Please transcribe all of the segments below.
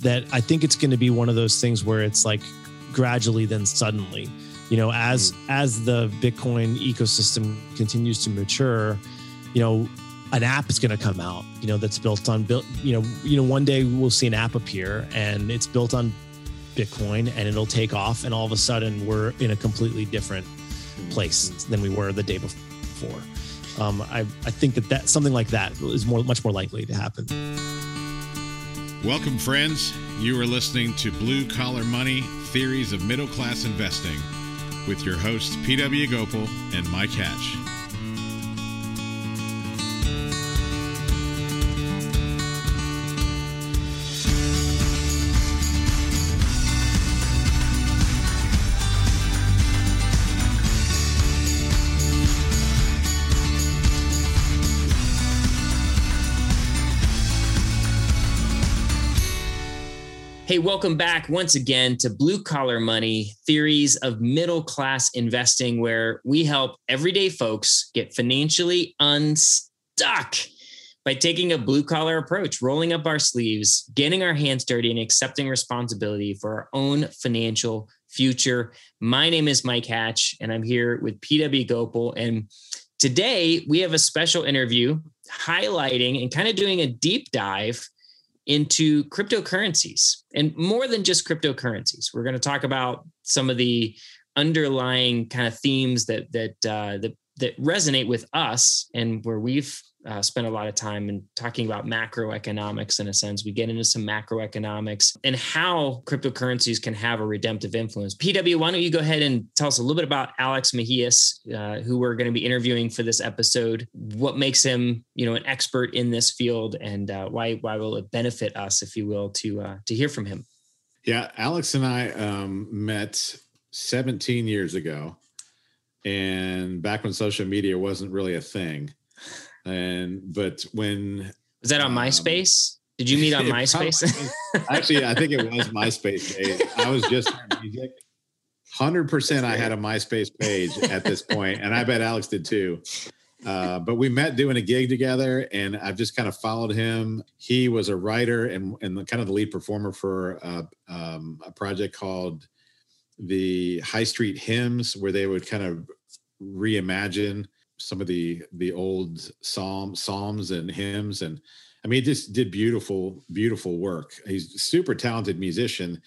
that I think it's going to be one of those things where it's like gradually then suddenly you know as mm. as the bitcoin ecosystem continues to mature you know an app is going to come out you know that's built on built you know you know one day we'll see an app appear and it's built on bitcoin and it'll take off and all of a sudden we're in a completely different place than we were the day before. Um, I, I think that that something like that is more much more likely to happen welcome friends. You are listening to blue collar money theories of middle class investing with your hosts pw gopal and mike hatch Hey, welcome back once again to Blue Collar Money Theories of Middle Class Investing, where we help everyday folks get financially unstuck by taking a blue collar approach, rolling up our sleeves, getting our hands dirty, and accepting responsibility for our own financial future. My name is Mike Hatch, and I'm here with PW Gopal. And today we have a special interview highlighting and kind of doing a deep dive into cryptocurrencies and more than just cryptocurrencies. We're going to talk about some of the underlying kind of themes that that uh, that that resonate with us and where we've uh, spent a lot of time in talking about macroeconomics in a sense. We get into some macroeconomics and how cryptocurrencies can have a redemptive influence. PW, why don't you go ahead and tell us a little bit about Alex Mejias, uh, who we're going to be interviewing for this episode? What makes him, you know, an expert in this field, and uh, why why will it benefit us, if you will, to uh, to hear from him? Yeah, Alex and I um, met 17 years ago, and back when social media wasn't really a thing and but when was that on um, MySpace? Did you meet on MySpace? Probably, actually, I think it was MySpace days. I was just music. Hundred percent, I had a MySpace page at this point, and I bet Alex did too. Uh, but we met doing a gig together, and I've just kind of followed him. He was a writer and and the, kind of the lead performer for uh, um, a project called the High Street Hymns, where they would kind of reimagine some of the the old psalm psalms and hymns and i mean he just did beautiful beautiful work. He's super talented musician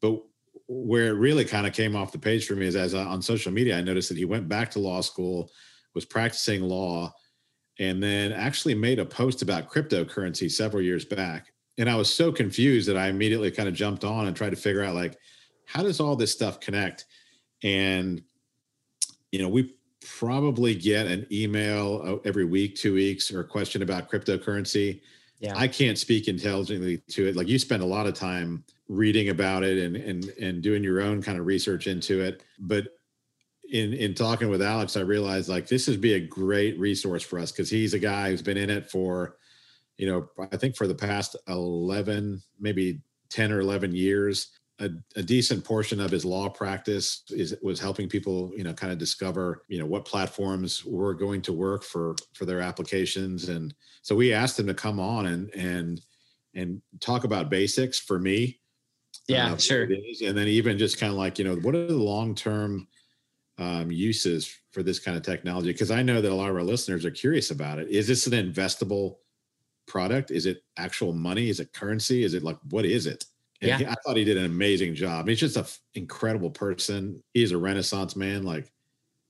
but where it really kind of came off the page for me is as on social media i noticed that he went back to law school was practicing law and then actually made a post about cryptocurrency several years back. And i was so confused that i immediately kind of jumped on and tried to figure out like how does all this stuff connect? And you know we probably get an email uh, every week, two weeks, or a question about cryptocurrency. Yeah. I can't speak intelligently to it. Like you spend a lot of time reading about it and and and doing your own kind of research into it. But in in talking with Alex, I realized like this would be a great resource for us because he's a guy who's been in it for, you know, I think for the past eleven, maybe ten or eleven years a, a, decent portion of his law practice is was helping people you know kind of discover you know what platforms were going to work for for their applications. And so we asked him to come on and and and talk about basics for me yeah uh, sure. and then even just kind of like you know what are the long term um, uses for this kind of technology? Because i know that a lot of our listeners are curious about it. Is this an investable product? Is it actual money? Is it currency? Is it like what is it and yeah. I thought he did an amazing job. He's just an f- incredible person. He's a renaissance man, like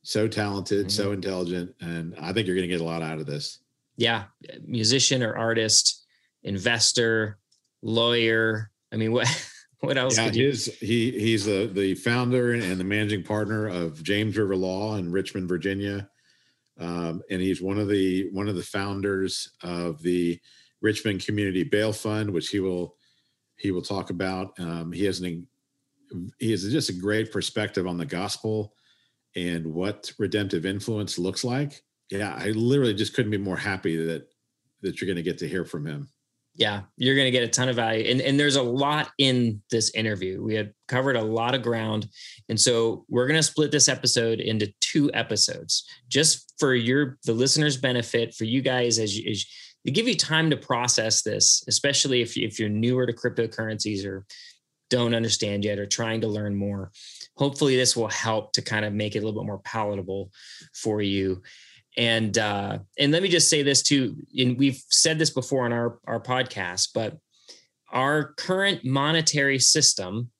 so talented, mm-hmm. so intelligent. And I think you're going to get a lot out of this. Yeah. Musician or artist, investor, lawyer. I mean, what, what else? Yeah, his, he, he's the, the founder and the managing partner of James River Law in Richmond, Virginia. Um, and he's one of the, one of the founders of the Richmond Community Bail Fund, which he will he will talk about. Um, he has an he has just a great perspective on the gospel and what redemptive influence looks like. Yeah, I literally just couldn't be more happy that that you're going to get to hear from him. Yeah, you're going to get a ton of value. And, and there's a lot in this interview. We had covered a lot of ground. And so we're going to split this episode into two episodes just for your, the listeners' benefit, for you guys as as to give you time to process this, especially if, if you're newer to cryptocurrencies or don't understand yet or trying to learn more. Hopefully, this will help to kind of make it a little bit more palatable for you. And uh, and let me just say this too. And we've said this before on our our podcast, but our current monetary system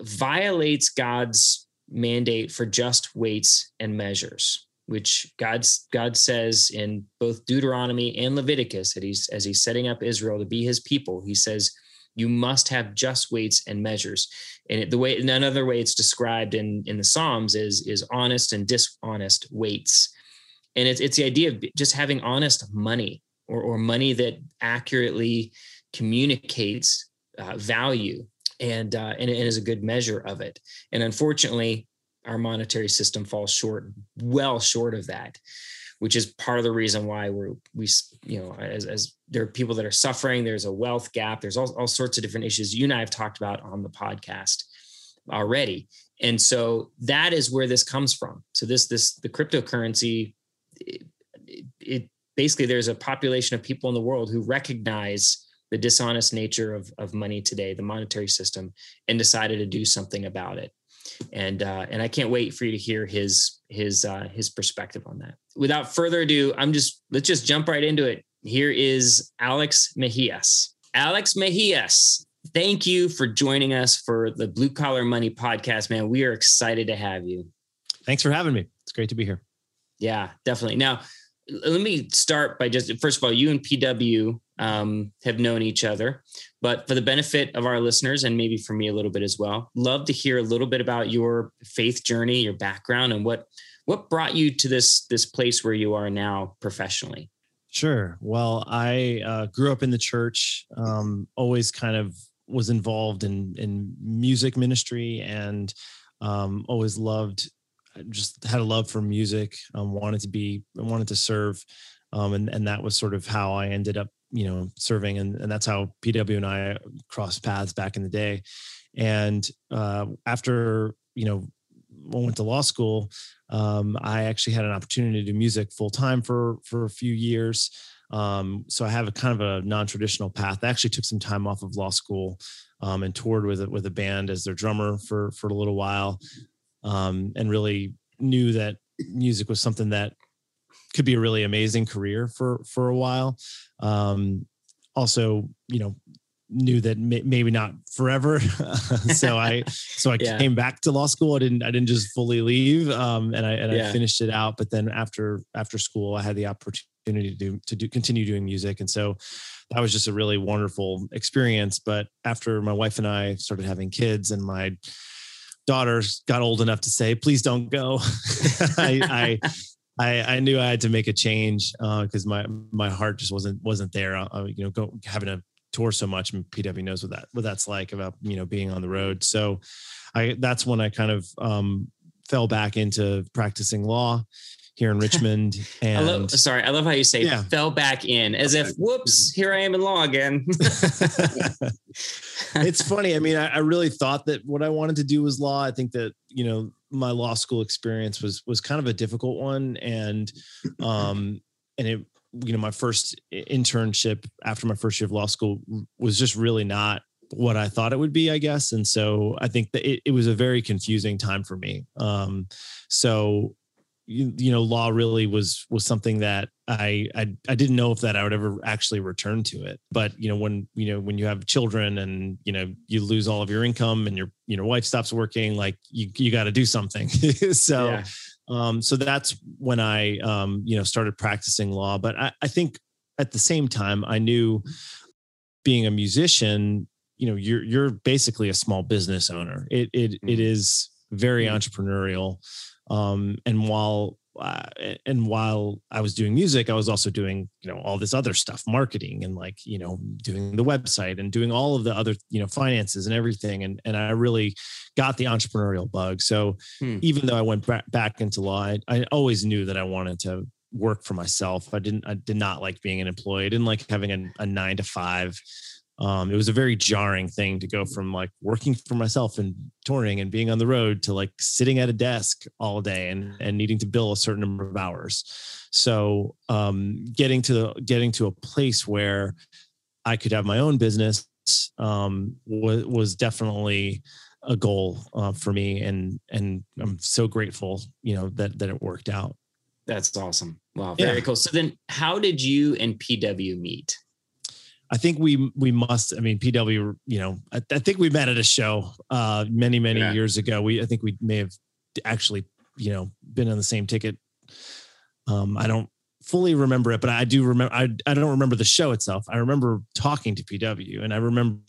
violates God's mandate for just weights and measures which God's God says in both Deuteronomy and Leviticus that he's as he's setting up Israel to be his people, he says you must have just weights and measures. And it, the way another way it's described in in the Psalms is is honest and dishonest weights. And it's it's the idea of just having honest money or or money that accurately communicates uh, value and, uh, and and is a good measure of it. And unfortunately, our monetary system falls short, well short of that, which is part of the reason why we're we you know as, as there are people that are suffering. There's a wealth gap. There's all, all sorts of different issues you and I have talked about on the podcast already, and so that is where this comes from. So this this the cryptocurrency, it, it basically there's a population of people in the world who recognize the dishonest nature of, of money today, the monetary system, and decided to do something about it and uh, and I can't wait for you to hear his his uh, his perspective on that. Without further ado, I'm just let's just jump right into it. Here is Alex Mejias. Alex Mejias, thank you for joining us for the Blue Collar Money podcast, man. We are excited to have you. Thanks for having me. It's great to be here. Yeah, definitely. Now, let me start by just first of all, you and PW um, have known each other. But for the benefit of our listeners, and maybe for me a little bit as well, love to hear a little bit about your faith journey, your background, and what what brought you to this this place where you are now professionally. Sure. Well, I uh, grew up in the church. Um, always kind of was involved in in music ministry, and um, always loved. Just had a love for music. Um, wanted to be, wanted to serve, um, and and that was sort of how I ended up you know serving and, and that's how pw and i crossed paths back in the day. And uh, after you know I went to law school um, i actually had an opportunity to do music full time for for a few years. Um, so i have a kind of a non-traditional path. I actually took some time off of law school um, and toured with it with a band as their drummer for for a little while um, and really knew that music was something that could be a really amazing career for for a while. Um, also, you know, knew that may, maybe not forever. so I so I yeah. came back to law school. I didn't I didn't just fully leave, um, and I and yeah. I finished it out. But then after after school, I had the opportunity to do to do continue doing music, and so that was just a really wonderful experience. But after my wife and I started having kids, and my daughters got old enough to say, "Please don't go," I, I I, I knew I had to make a change because uh, my my heart just wasn't wasn't there. Uh, you know, go having a tour so much, and PW knows what that what that's like about you know being on the road. So, I that's when I kind of um, fell back into practicing law here in Richmond. And I love, sorry, I love how you say yeah. fell back in as if, whoops, here I am in law again. it's funny. I mean, I, I, really thought that what I wanted to do was law. I think that, you know, my law school experience was, was kind of a difficult one. And, um, and it, you know, my first internship after my first year of law school was just really not what I thought it would be, I guess. And so I think that it, it was a very confusing time for me. Um, so you, you know law really was was something that I, I i didn't know if that i would ever actually return to it but you know when you know when you have children and you know you lose all of your income and your you know wife stops working like you you got to do something so yeah. um so that's when i um you know started practicing law but I, I think at the same time i knew being a musician you know you're you're basically a small business owner it it, mm-hmm. it is very mm-hmm. entrepreneurial um, and while uh, and while I was doing music, I was also doing you know all this other stuff, marketing and like you know doing the website and doing all of the other you know finances and everything. And and I really got the entrepreneurial bug. So hmm. even though I went back into law, I, I always knew that I wanted to work for myself. I didn't I did not like being an employee. I didn't like having a, a nine to five um, it was a very jarring thing to go from like working for myself and touring and being on the road to like sitting at a desk all day and and needing to bill a certain number of hours. So um, getting to the, getting to a place where I could have my own business um, was was definitely a goal uh, for me, and and I'm so grateful, you know, that that it worked out. That's awesome. Wow, very yeah. cool. So then, how did you and PW meet? I think we we must. I mean, PW. You know, I, I think we met at a show uh, many many yeah. years ago. We I think we may have actually you know been on the same ticket. Um, I don't fully remember it, but I do remember. I I don't remember the show itself. I remember talking to PW, and I remember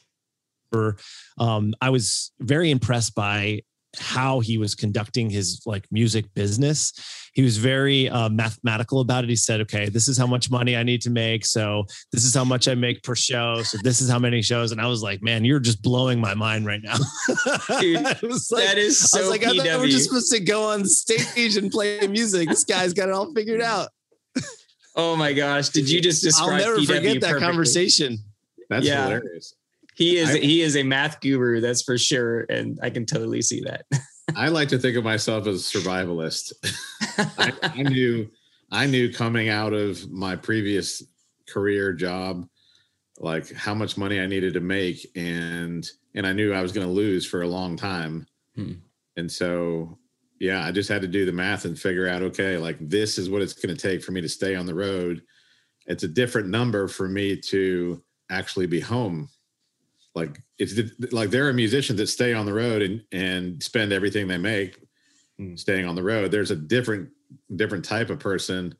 um, I was very impressed by how he was conducting his like music business. He was very uh, mathematical about it. He said, "Okay, this is how much money I need to make. So this is how much I make per show. So this is how many shows." And I was like, "Man, you're just blowing my mind right now." Dude, like, that is so. I was like, PW. "I thought we're just supposed to go on stage and play music. This guy's got it all figured out." Oh my gosh! Did you just describe? I'll never PW forget that perfectly? conversation. That's yeah. hilarious. He is I, he is a math guru, that's for sure, and I can totally see that. I like to think of myself as a survivalist. I, I knew I knew coming out of my previous career job, like how much money I needed to make, and and I knew I was going to lose for a long time, hmm. and so yeah, I just had to do the math and figure out okay, like this is what it's going to take for me to stay on the road. It's a different number for me to actually be home like it's like there are musicians that stay on the road and and spend everything they make mm. staying on the road. There's a different different type of person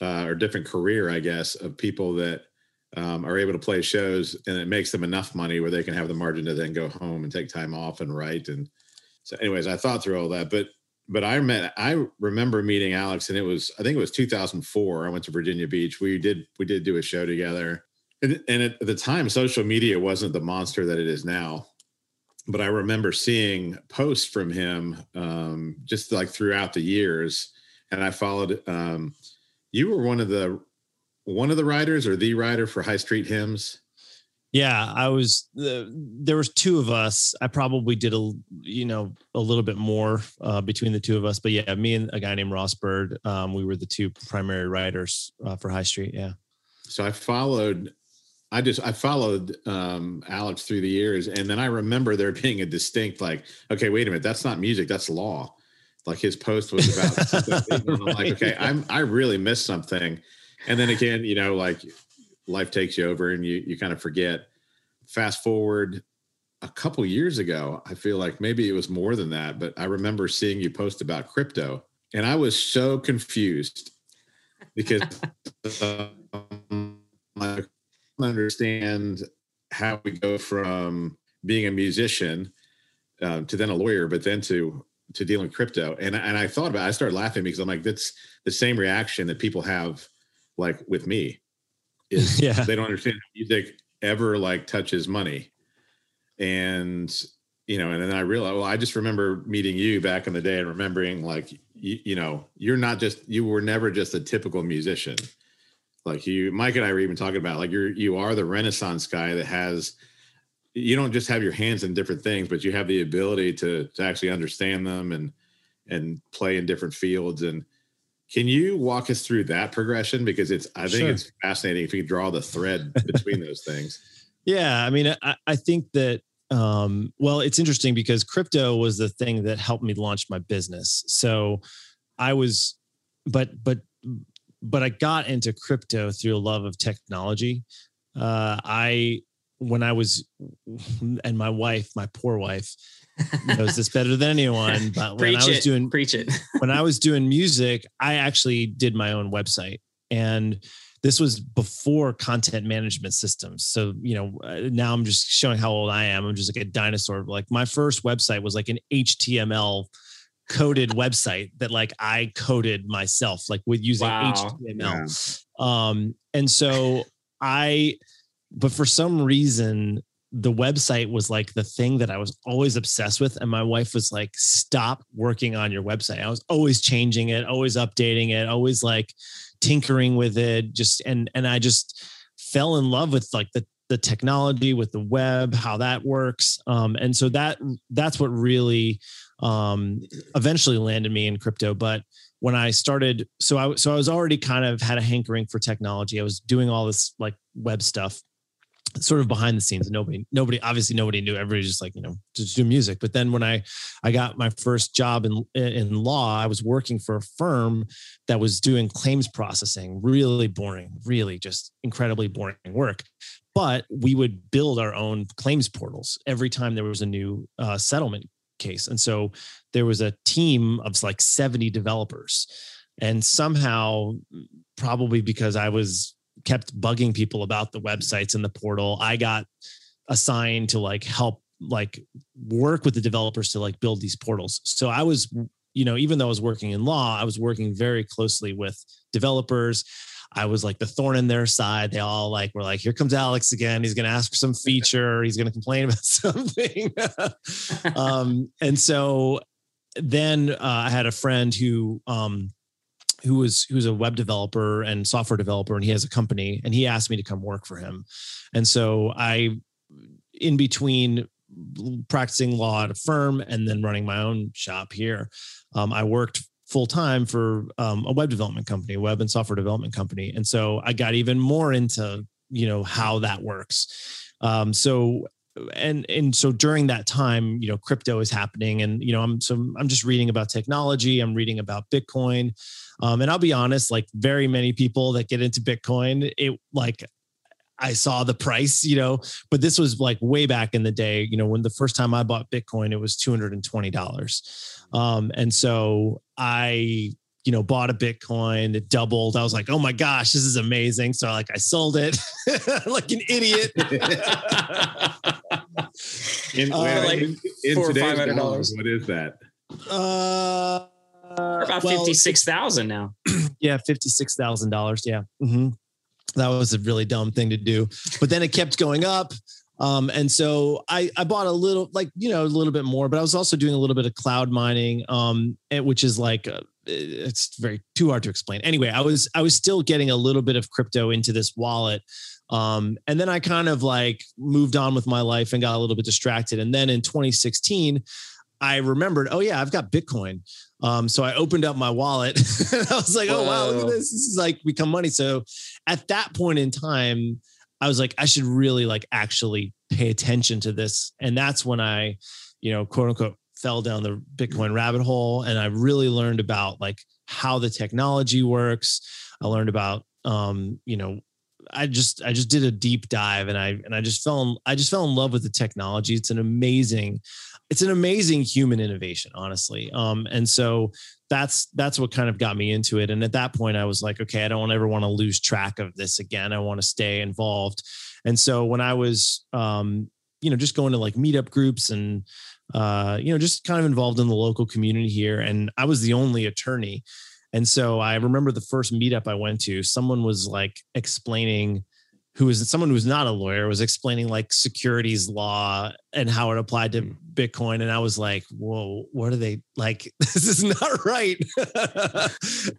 uh, or different career i guess of people that um, are able to play shows and it makes them enough money where they can have the margin to then go home and take time off and write and so anyways i thought through all that but but i met i remember meeting alex and it was i think it was 2004 i went to virginia beach. We did we did do a show together and, and at the time, social media wasn't the monster that it is now. But I remember seeing posts from him um, just like throughout the years, and I followed. Um, you were one of the one of the writers or the writer for High Street Hymns. Yeah, I was. Uh, there was two of us. I probably did a you know a little bit more uh, between the two of us, but yeah, me and a guy named Ross Bird, um, we were the two primary writers uh, for High Street. Yeah. So I followed I just I followed um, Alex through the years, and then I remember there being a distinct like, okay, wait a minute, that's not music, that's law. Like his post was about. right. I'm like, okay, I'm I really missed something, and then again, you know, like life takes you over, and you you kind of forget. Fast forward a couple years ago, I feel like maybe it was more than that, but I remember seeing you post about crypto, and I was so confused because. Um, my understand how we go from being a musician uh, to then a lawyer, but then to to dealing crypto. And and I thought about, it, I started laughing because I'm like, that's the same reaction that people have, like with me, is yeah. they don't understand music ever like touches money, and you know, and then I realized, well, I just remember meeting you back in the day and remembering like, you, you know, you're not just you were never just a typical musician like you, Mike and I were even talking about like you're you are the Renaissance guy that has you don't just have your hands in different things, but you have the ability to to actually understand them and and play in different fields. And can you walk us through that progression? Because it's I think sure. it's fascinating if you can draw the thread between those things. Yeah, I mean, I, I think that um, well, it's interesting because crypto was the thing that helped me launch my business. So I was, but but but I got into crypto through a love of technology. Uh, I when I was and my wife, my poor wife, knows this better than anyone. But when I was it, doing preach it, when I was doing music, I actually did my own website, and this was before content management systems. So you know, uh, now I'm just showing how old I am. I'm just like a dinosaur. Like my first website was like an HTML coded website that like I coded myself, like with using wow. HTML. Yeah. Um, and so I, but for some reason, the website was like the thing that I was always obsessed with. And my wife was like, stop working on your website. I was always changing it, always updating it, always like tinkering with it. Just, and, and I just fell in love with like the, the technology with the web, how that works. Um, and so that that's what really um, eventually landed me in crypto. But when I started, so I so I was already kind of had a hankering for technology. I was doing all this like web stuff sort of behind the scenes. Nobody nobody obviously nobody knew. Everybody just like you know just do music. But then when i i got my first job in in law i was working for a firm that was doing claims processing. Really boring really just incredibly boring work. But we would build our own claims portals every time there was a new uh, settlement case and so there was a team of like 70 developers and somehow probably because i was kept bugging people about the websites and the portal. I got assigned to like help like work with the developers to like build these portals. So I was, you know, even though I was working in law, I was working very closely with developers. I was like the thorn in their side. They all like were like, here comes Alex again. He's going to ask for some feature. He's going to complain about something. um, and so then uh, I had a friend who um, who was who's a web developer and software developer and he has a company and he asked me to come work for him and so i in between practicing law at a firm and then running my own shop here um, i worked full time for um, a web development company web and software development company. And so i got even more into you know how that works. Um, so and and so during that time you know crypto is happening and you know i'm so i'm just reading about technology i'm reading about bitcoin. Um, and I'll be honest, like very many people that get into Bitcoin, it like I saw the price, you know, but this was like way back in the day, you know, when the first time I bought Bitcoin, it was $220. Um, and so I, you know, bought a Bitcoin, it doubled. I was like, oh my gosh, this is amazing. So like I sold it like an idiot. in, uh, like in, in four or five hundred dollars. What is that? Uh about well, fifty six thousand now. yeah, fifty six thousand dollars. Yeah, mm-hmm. that was a really dumb thing to do. But then it kept going up. Um, and so I, I bought a little, like, you know, a little bit more, but I was also doing a little bit of cloud mining, um, which is like, uh, it's very too hard to explain. Anyway, I was, I was still getting a little bit of crypto into this wallet. Um, and then I kind of like moved on with my life and got a little bit distracted. And then in 2016, I remembered, oh yeah, I've got Bitcoin. Um, so I opened up my wallet and I was like, oh, wow, look at this. This is like become money. So at that point in time, I was like, I should really like actually pay attention to this. And that's when I, you know, quote unquote, fell down the Bitcoin rabbit hole. And I really learned about like how the technology works. I learned about, um, you know, I just I just did a deep dive and I and I just fell in I just fell in love with the technology. It's an amazing it's an amazing human innovation, honestly. Um, and so that's that's what kind of got me into it. And at that point, I was like, okay, I don't ever want to lose track of this again. I want to stay involved. And so when I was, um, you know, just going to like meetup groups and uh, you know, just kind of involved in the local community here, and I was the only attorney. And so I remember the first meetup I went to, someone was like explaining who was someone who was not a lawyer was explaining like securities law and how it applied to hmm. bitcoin and i was like whoa what are they like this is not right.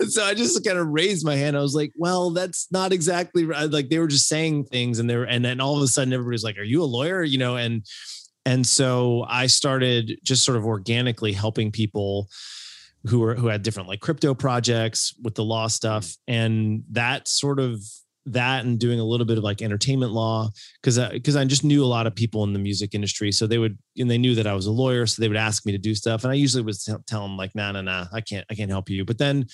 So i just kind of raised my hand. I was like well that's not exactly right like they were just saying things and they were and then all of a sudden everybody's like are you a lawyer? You know and and so i started just sort of organically helping people who were who had different like crypto projects with the law stuff and that sort of that and doing a little bit of like entertainment law because because I, I, just knew a lot of people in the music industry. So they would and they knew that I was a lawyer so they would ask me to do stuff and I usually would tell them like nah nah nah I can't I can't help you. But then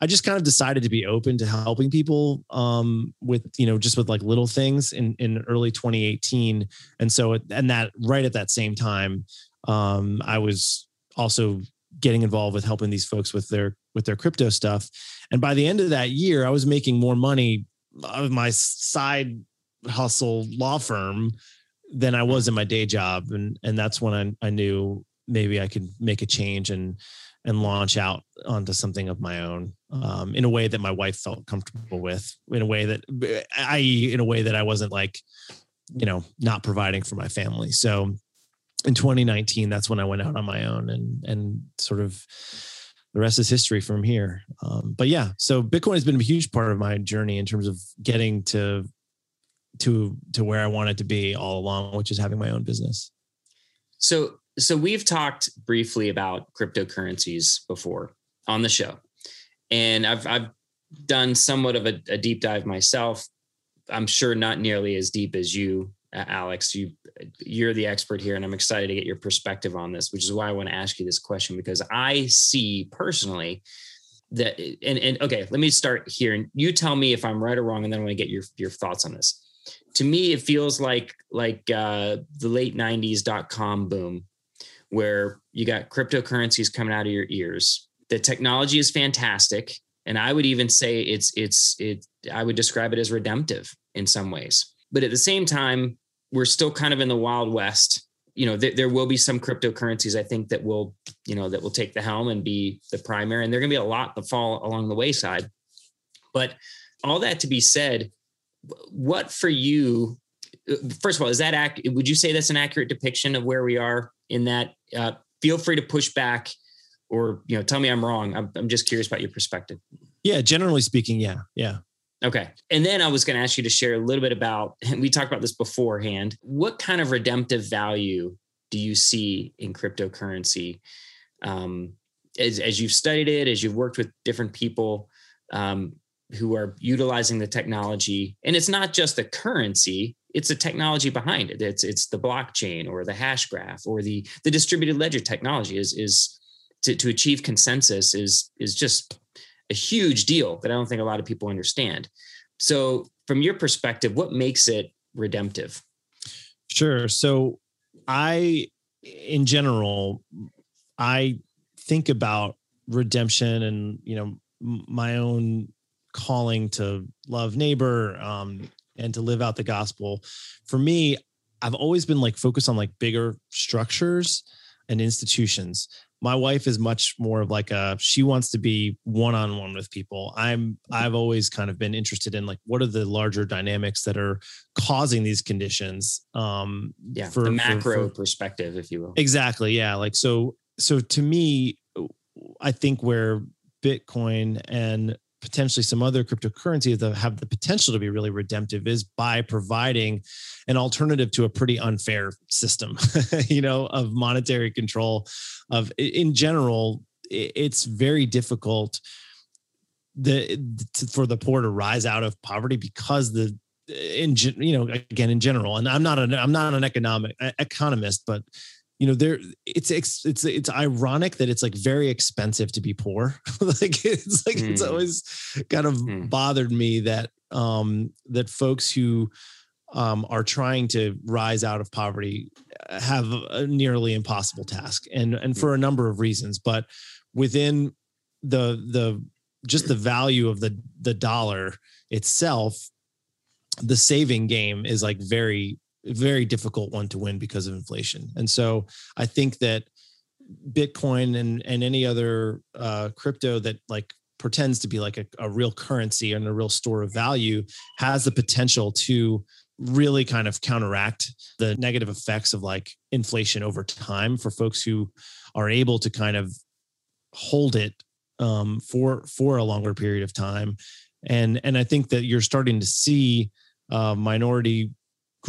I just kind of decided to be open to helping people um with you know just with like little things in in early 2018 and so and that right at that same time um I was also getting involved with helping these folks with their with their crypto stuff. And by the end of that year I was making more money of my side hustle law firm than I was in my day job. And and that's when I, I knew maybe I could make a change and and launch out onto something of my own um, in a way that my wife felt comfortable with, in a way that, i.e., in a way that I wasn't like, you know, not providing for my family. So in 2019, that's when I went out on my own and and sort of the rest is history from here. Um, but yeah, so Bitcoin has been a huge part of my journey in terms of getting to to to where I want it to be all along, which is having my own business. So so we've talked briefly about cryptocurrencies before on the show, and I've I've done somewhat of a, a deep dive myself. I'm sure not nearly as deep as you, Alex. You you're the expert here, and I'm excited to get your perspective on this, which is why I want to ask you this question because I see personally that and, and okay, let me start here, and you tell me if I'm right or wrong, and then I want to get your your thoughts on this. To me, it feels like like uh, the late '90s dot com boom, where you got cryptocurrencies coming out of your ears. The technology is fantastic and I would even say it's it's it I would describe it as redemptive in some ways. But at the same time, we're still kind of in the wild west. You know, th- there will be some cryptocurrencies I think that will, you know, that will take the helm and be the primary, and there are going to be a lot that fall along the wayside. But all that to be said, what for you? Uh, first of all, is that accurate? Would you say that's an accurate depiction of where we are in that? Uh, feel free to push back or you know tell me i'm wrong i'm, I'm just curious about your perspective yeah generally speaking yeah yeah okay. And then i was going to ask you to share a little bit about we talked about this beforehand. What kind of redemptive value do you see in cryptocurrency? Um, as, as you've studied it as you've worked with different people um, who are utilizing the technology and it's not just the currency it's the technology behind it. It's it's the blockchain or the hash graph or the the distributed ledger technology is is to, to achieve consensus is is just a huge deal that I don't think a lot of people understand. So, from your perspective, what makes it redemptive? Sure. So, I, in general, I think about redemption and you know my own calling to love neighbor um, and to live out the gospel. For me, I've always been like focused on like bigger structures and institutions my wife is much more of like a she wants to be one-on-one with people. I'm i've always kind of been interested in like what are the larger dynamics that are causing these conditions um yeah for the macro for, for, perspective if you will. Exactly yeah like so so to me i think where bitcoin and potentially some other cryptocurrencies that have the potential to be really redemptive is by providing an alternative to a pretty unfair system you know of monetary control of in general it's very difficult the for the poor to rise out of poverty because the in you know again in general and i'm not an i'm not an economic economist but you know there it's it's it's ironic that it's like very expensive to be poor like it's like mm. it's hmm. always kind of mm. bothered me that um that folks who um are trying to rise out of poverty uh, have a nearly impossible task and and hmm. for a number of reasons but within the the just the value of the the dollar itself the saving game is like very very difficult one to win because of inflation. And so I think that Bitcoin and and any other uh, crypto that like pretends to be like a, a real currency and a real store of value has the potential to really kind of counteract the negative effects of like inflation over time for folks who are able to kind of hold it um, for for a longer period of time and and i think that you're starting to see uh, minority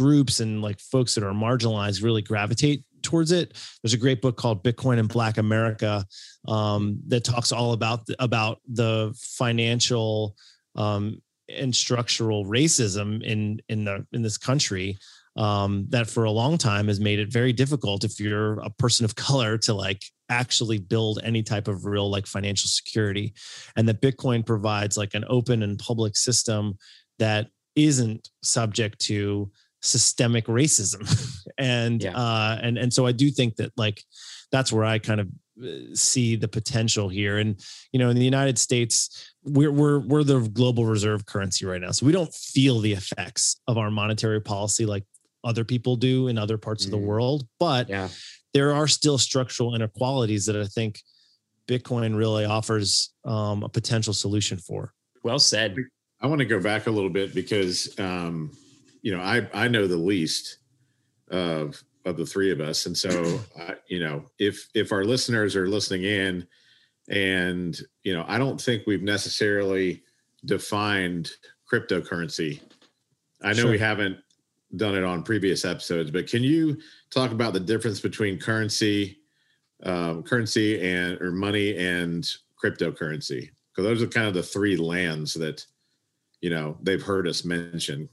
groups and like folks that are marginalized really gravitate towards it. There's a great book called Bitcoin and Black America um, that talks all about about the financial um, and structural racism in in the in this country um, that for a long time has made it very difficult if you're a person of color to like actually build any type of real like financial security and that bitcoin provides like an open and public system that isn't subject to systemic racism and yeah. uh and and so i do think that like that's where i kind of uh, see the potential here and you know in the united states we're we're we're the global reserve currency right now so we don't feel the effects of our monetary policy like other people do in other parts mm. of the mm. world but yeah. there are still structural inequalities that i think bitcoin really offers um, a potential solution for well said i want to go back a little bit because um, you know, I I know the least of of the three of us, and so uh, you know, if if our listeners are listening in, and you know, I don't think we've necessarily defined cryptocurrency I know Sure. we haven't done it on previous episodes, but can you talk about the difference between currency, um, currency and or money and cryptocurrency? Because those are kind of the three lands that you know they've heard us mention.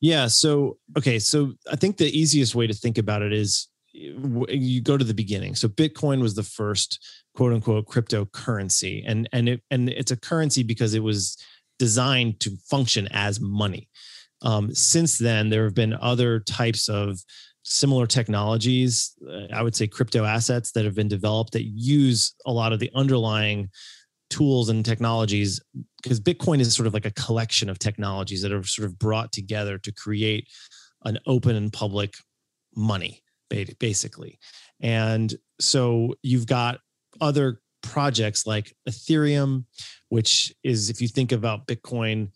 Yeah. So, okay. So I think the easiest way to think about it is you go to the beginning. So Bitcoin was the first quote unquote cryptocurrency and, and it, and it's a currency because it was designed to function as money. Um, since then, there have been other types of similar technologies, uh, I would say crypto assets that have been developed that use a lot of the underlying tools and technologies because Bitcoin is sort of like a collection of technologies that are sort of brought together to create an open and public money, basically. And so you've got other projects like Ethereum, which is, if you think about Bitcoin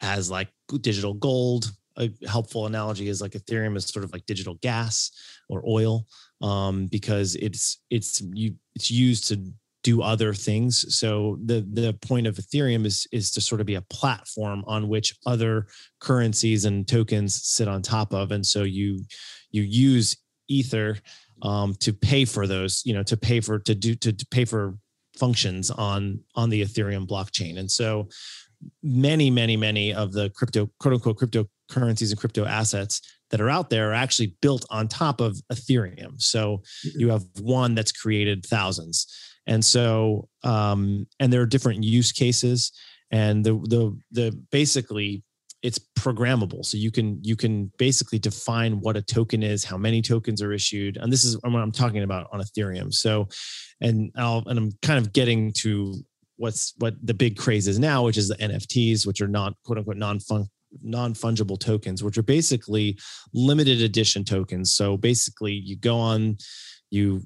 as like digital gold, a helpful analogy is like Ethereum is sort of like digital gas or oil, um, because it's it's you it's used to do other things. So the the point of Ethereum is is to sort of be a platform on which other currencies and tokens sit on top of, and so you you use Ether um, to pay for those, you know, to pay for to do to, to pay for functions on on the Ethereum blockchain, and so many many many of the crypto quote unquote cryptocurrencies and crypto assets that are out there are actually built on top of Ethereum. So you have one that's created thousands and so um, and there are different use cases and the the the basically it's programmable. So you can you can basically define what a token is how many tokens are issued and this is what i'm talking about on ethereum. So and i'll and i'm kind of getting to what's what the big craze is now which is the nfts which are not quote unquote non non-fungible tokens which are basically limited edition tokens. So basically you go on you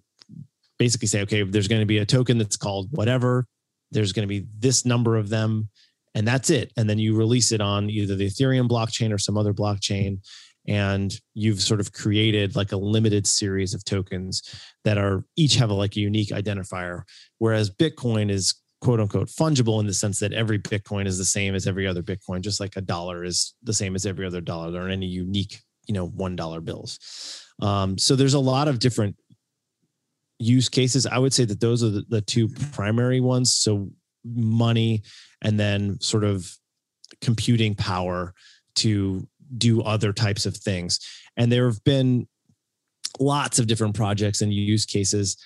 basically say, okay, there's going to be a token that's called whatever. There's going to be this number of them, and that's it. And then you release it on either the Ethereum blockchain or some other blockchain. And you've sort of created like a limited series of tokens that are each have a, like a unique identifier. Whereas Bitcoin is quote unquote fungible in the sense that every Bitcoin is the same as every other Bitcoin, just like a dollar is the same as every other dollar. There aren't any unique, you know, one dollar bills. Um, so there's a lot of different use cases i would say that those are the, the two primary ones. So money and then sort of computing power to do other types of things. And there have been lots of different projects and use cases.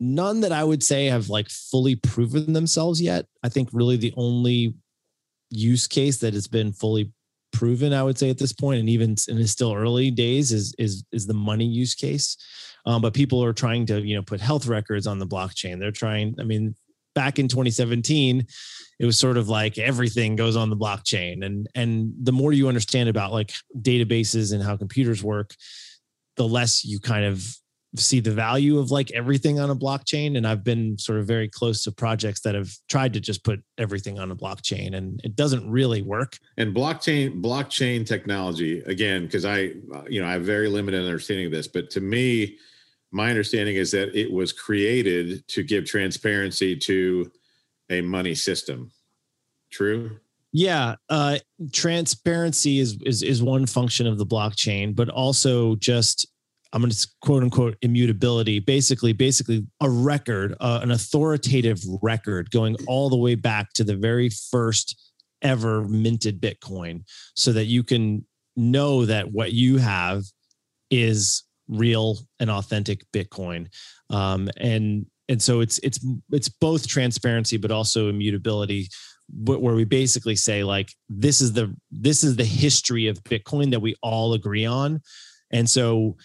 None that i would say have like fully proven themselves yet. I think really the only use case that has been fully proven i would say at this point and even in it's still early days is is is the money use case um, but people are trying to you know put health records on the blockchain. They're trying i mean back in 2017 it was sort of like everything goes on the blockchain. And and the more you understand about like databases and how computers work the less you kind of see the value of like everything on a blockchain. And i've been sort of very close to projects that have tried to just put everything on a blockchain and it doesn't really work. And blockchain blockchain technology again, because I you know I have very limited understanding of this, but to me, my understanding is that it was created to give transparency to a money system. True. Yeah, uh, transparency is is is one function of the blockchain, but also just I'm going to quote unquote immutability. Basically, basically a record, uh, an authoritative record going all the way back to the very first ever minted Bitcoin, so that you can know that what you have is real and authentic Bitcoin. Um, and and so it's it's it's both transparency, but also immutability where we basically say like this is the this is the history of bitcoin that we all agree on and so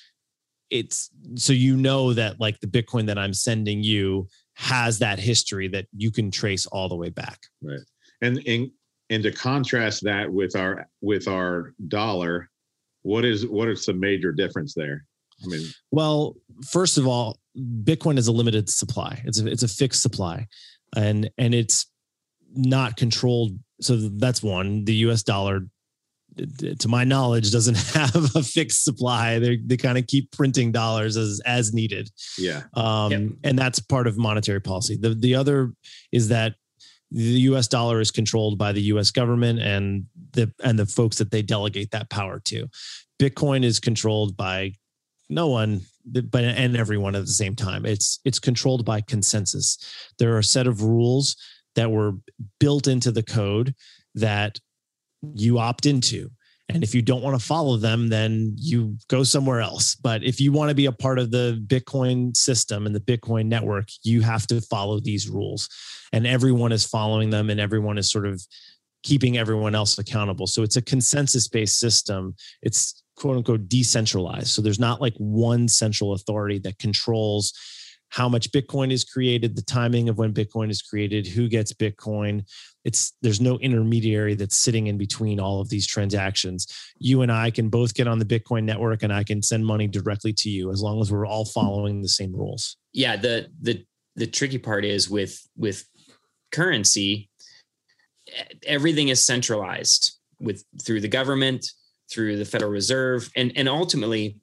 it's so you know that like the bitcoin that i'm sending you has that history that you can trace all the way back Right. And and and to contrast that with our with our dollar, what is what is the major difference there? I mean, well first of all bitcoin is a limited supply it's a, it's a fixed supply and and it's not controlled so that's one the us dollar to my knowledge doesn't have a fixed supply they they kind of keep printing dollars as as needed yeah. um, Yep. and that's part of monetary policy. The the other is that the US dollar is controlled by the US government and the and the folks that they delegate that power to. Bitcoin is controlled by no one but and everyone at the same time. It's it's controlled by consensus. There are a set of rules that were built into the code that you opt into. And if you don't want to follow them, then you go somewhere else. But if you want to be a part of the Bitcoin system and the Bitcoin network, you have to follow these rules. And everyone is following them and everyone is sort of keeping everyone else accountable. So it's a consensus based system. It's quote unquote decentralized. So there's not like one central authority that controls how much Bitcoin is created, the timing of when Bitcoin is created, who gets Bitcoin. It's there's no intermediary that's sitting in between all of these transactions. You and I can both get on the Bitcoin network and I can send money directly to you as long as we're all following the same rules. Yeah, the the the tricky part is with with currency everything is centralized with through the government, through the Federal Reserve and and ultimately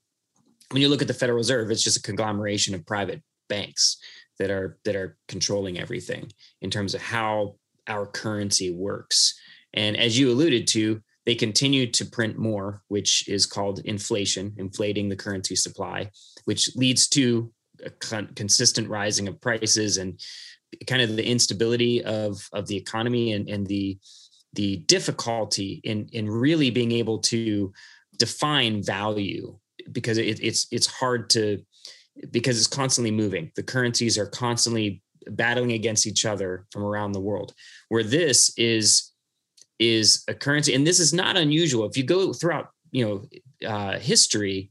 when you look at the Federal Reserve it's just a conglomeration of private banks that are that are controlling everything in terms of how our currency works. And as you alluded to, they continue to print more, which is called inflation, inflating the currency supply, which leads to a con- consistent rising of prices and kind of the instability of of the economy and and the the difficulty in in really being able to define value because it, it's it's hard to because it's constantly moving. The currencies are constantly battling against each other from around the world. Where this is is a currency, and this is not unusual. If you go throughout, you know, uh, history,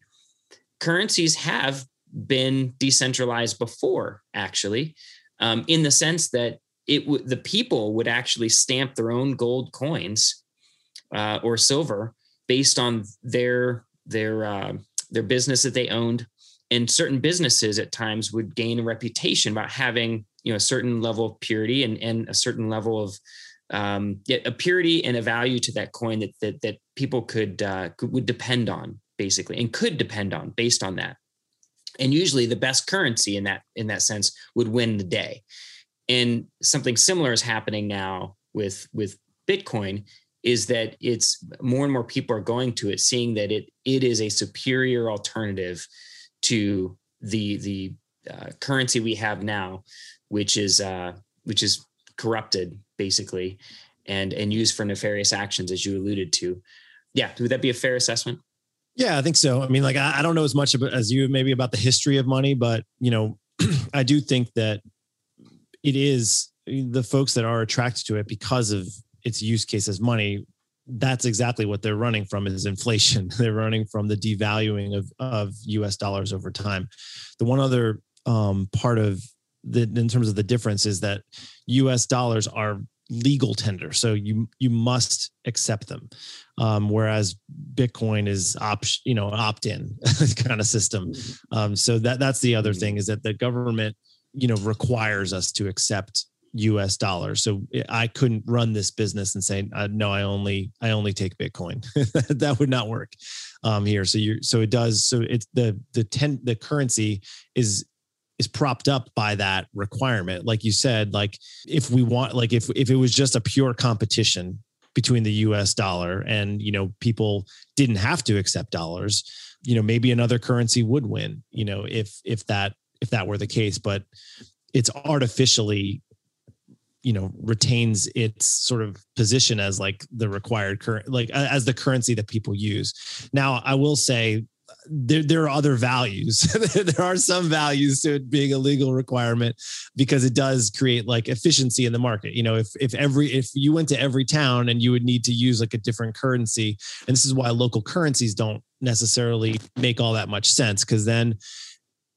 currencies have been decentralized before, actually, um, in the sense that it w- the people would actually stamp their own gold coins uh, or silver based on their their uh, their business that they owned. And certain businesses at times would gain a reputation about having you know a certain level of purity and, and a certain level of um, a purity and a value to that coin that that, that people could, uh, could would depend on basically and could depend on based on that. And usually the best currency in that in that sense would win the day and something similar is happening now with with bitcoin is that it's more and more people are going to it seeing that it it is a superior alternative to the the uh, currency we have now, which is uh, which is corrupted basically, and and used for nefarious actions, as you alluded to. Yeah, would that be a fair assessment? Yeah, I think so. I mean, like I, I don't know as much about, as you maybe about the history of money, but you know, I do think that it is the folks that are attracted to it because of its use case as money that's exactly what they're running from is inflation. they're running from the devaluing of, of US dollars over time. The one other um, part of the, in terms of the difference is that US dollars are legal tender. So you, you must accept them. Um, whereas Bitcoin is opt, you know, opt in kind of system. Um, so that, that's the other thing is that the government, you know, requires us to accept US dollars. So I couldn't run this business and say, uh, no, I only, I only take Bitcoin. that would not work um, here. So you so it does. So it's the, the 10, the currency is, is propped up by that requirement. Like you said, like if we want, like if, if it was just a pure competition between the US dollar and, you know, people didn't have to accept dollars, you know, maybe another currency would win, you know, if, if that, if that were the case, but it's artificially you know retains its sort of position as like the required current like as the currency that people use. Now i will say there, there are other values. There are some values to it being a legal requirement because it does create like efficiency in the market. You know if if every if you went to every town and you would need to use like a different currency and this is why local currencies don't necessarily make all that much sense because then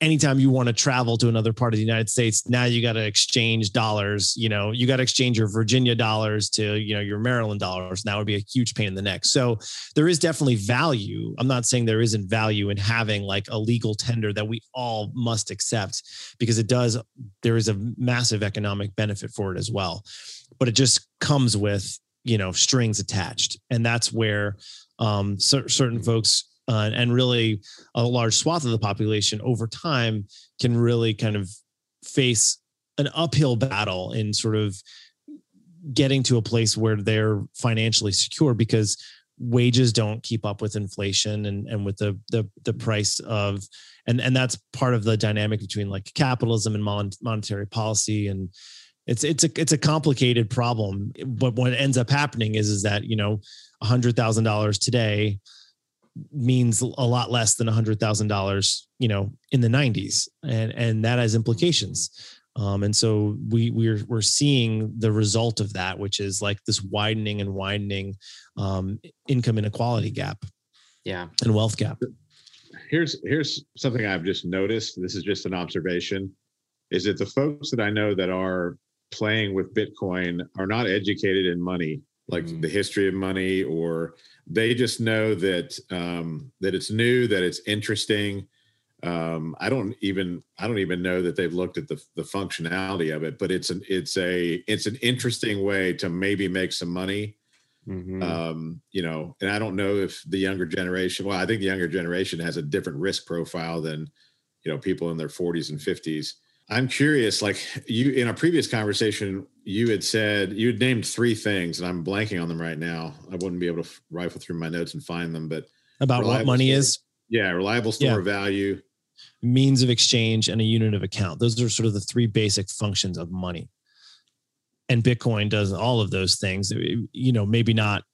anytime you want to travel to another part of the United States, now you got to exchange dollars. You know, you got to exchange your Virginia dollars to, you know, your Maryland dollars. That would be a huge pain in the neck. So there is definitely value. I'm not saying there isn't value in having like a legal tender that we all must accept because it does, there is a massive economic benefit for it as well. But it just comes with, you know, strings attached. And that's where um, certain folks uh, and really a large swath of the population over time can really kind of face an uphill battle in sort of getting to a place where they're financially secure because wages don't keep up with inflation and and with the the the price of and and that's part of the dynamic between like capitalism and mon- monetary policy. And it's it's a it's a complicated problem. But what ends up happening is is that you know a hundred thousand dollars today means a lot less than a hundred thousand dollars you know in the 90s and and that has implications um, and so we we're we're seeing the result of that, which is like this widening and widening um, income inequality gap. Yeah, and wealth gap. Here's here's something I've just noticed. This is just an observation. Is that the folks that I know that are playing with Bitcoin are not educated in money, like mm. the history of money, or they just know that um, that it's new, that it's interesting, um, I don't even I don't even know that they've looked at the the functionality of it, but it's an it's a it's an interesting way to maybe make some money. Mm-hmm. Um, you know, and I don't know if the younger generation. Well, I think the younger generation has a different risk profile than you know people in their 40s and 50s. I'm curious, like you in a previous conversation, you had said you had named three things, and I'm blanking on them right now. I wouldn't be able to rifle through my notes and find them, but about what money store, is. Yeah, reliable store yeah. value, means of exchange, and a unit of account. Those are sort of the three basic functions of money. And Bitcoin does all of those things. You know, maybe not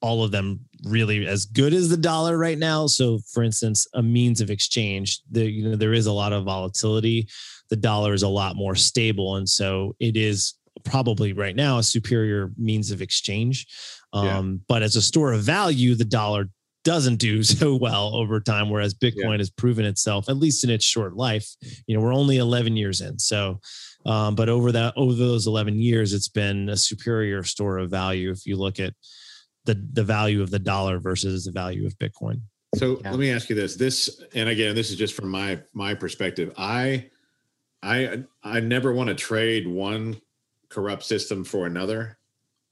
all of them really as good as the dollar right now. So, for instance, a means of exchange, the, you know, there is a lot of volatility. The dollar is a lot more stable, and so it is probably right now a superior means of exchange. Um, yeah. But as a store of value, the dollar doesn't do so well over time, whereas Bitcoin yeah. has proven itself, at least in its short life. You know, we're only 11 years in. So, um, but over that, over those 11 years, it's been a superior store of value. If you look at the, the value of the dollar versus the value of Bitcoin. So yeah. let me ask you this, this, and again, this is just from my, my perspective. I, I, I never want to trade one corrupt system for another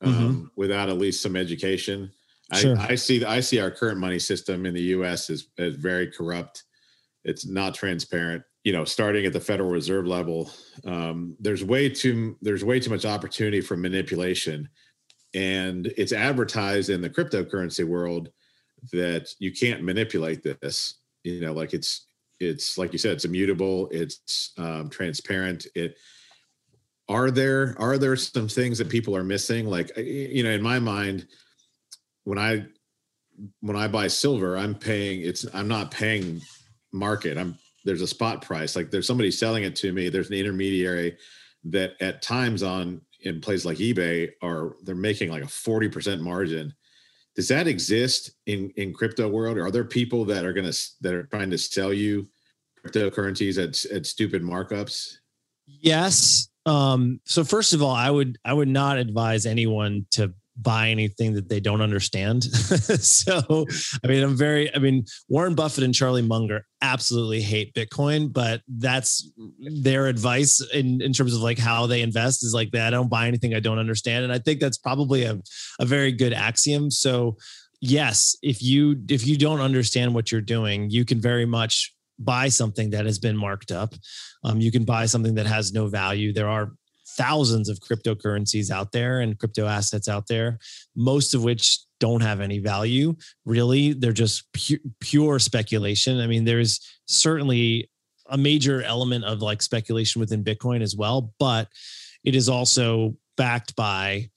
um, mm-hmm. without at least some education. Sure. I, I see I see our current money system in the U.S. as, as very corrupt. It's not transparent. You know, starting at the Federal Reserve level, um, there's way too there's way too much opportunity for manipulation, and it's advertised in the cryptocurrency world that you can't manipulate this. You know, like it's it's like you said, it's immutable, it's um, transparent. It are there are there some things that people are missing? Like you know, in my mind when I when I buy silver, I'm paying it's I'm not paying market. I'm there's a spot price. Like there's somebody selling it to me. There's an intermediary that at times on in places like eBay are they're making like a 40% margin. Does that exist in in crypto world? Are there people that are gonna that are trying to sell you cryptocurrencies at at stupid markups? Yes. Um, so first of all, I would I would not advise anyone to buy anything that they don't understand. so, I mean, I'm very, I mean, Warren Buffett and Charlie Munger absolutely hate Bitcoin, but that's their advice in, in terms of like how they invest is like that. I don't buy anything I don't understand. And I think that's probably a, a very good axiom. So, yes, if you, if you don't understand what you're doing, you can very much buy something that has been marked up. Um, you can buy something that has no value. There are thousands of cryptocurrencies out there and crypto assets out there, most of which don't have any value. Really, they're just pu- pure speculation. I mean, there's certainly a major element of like speculation within Bitcoin as well, but it is also backed by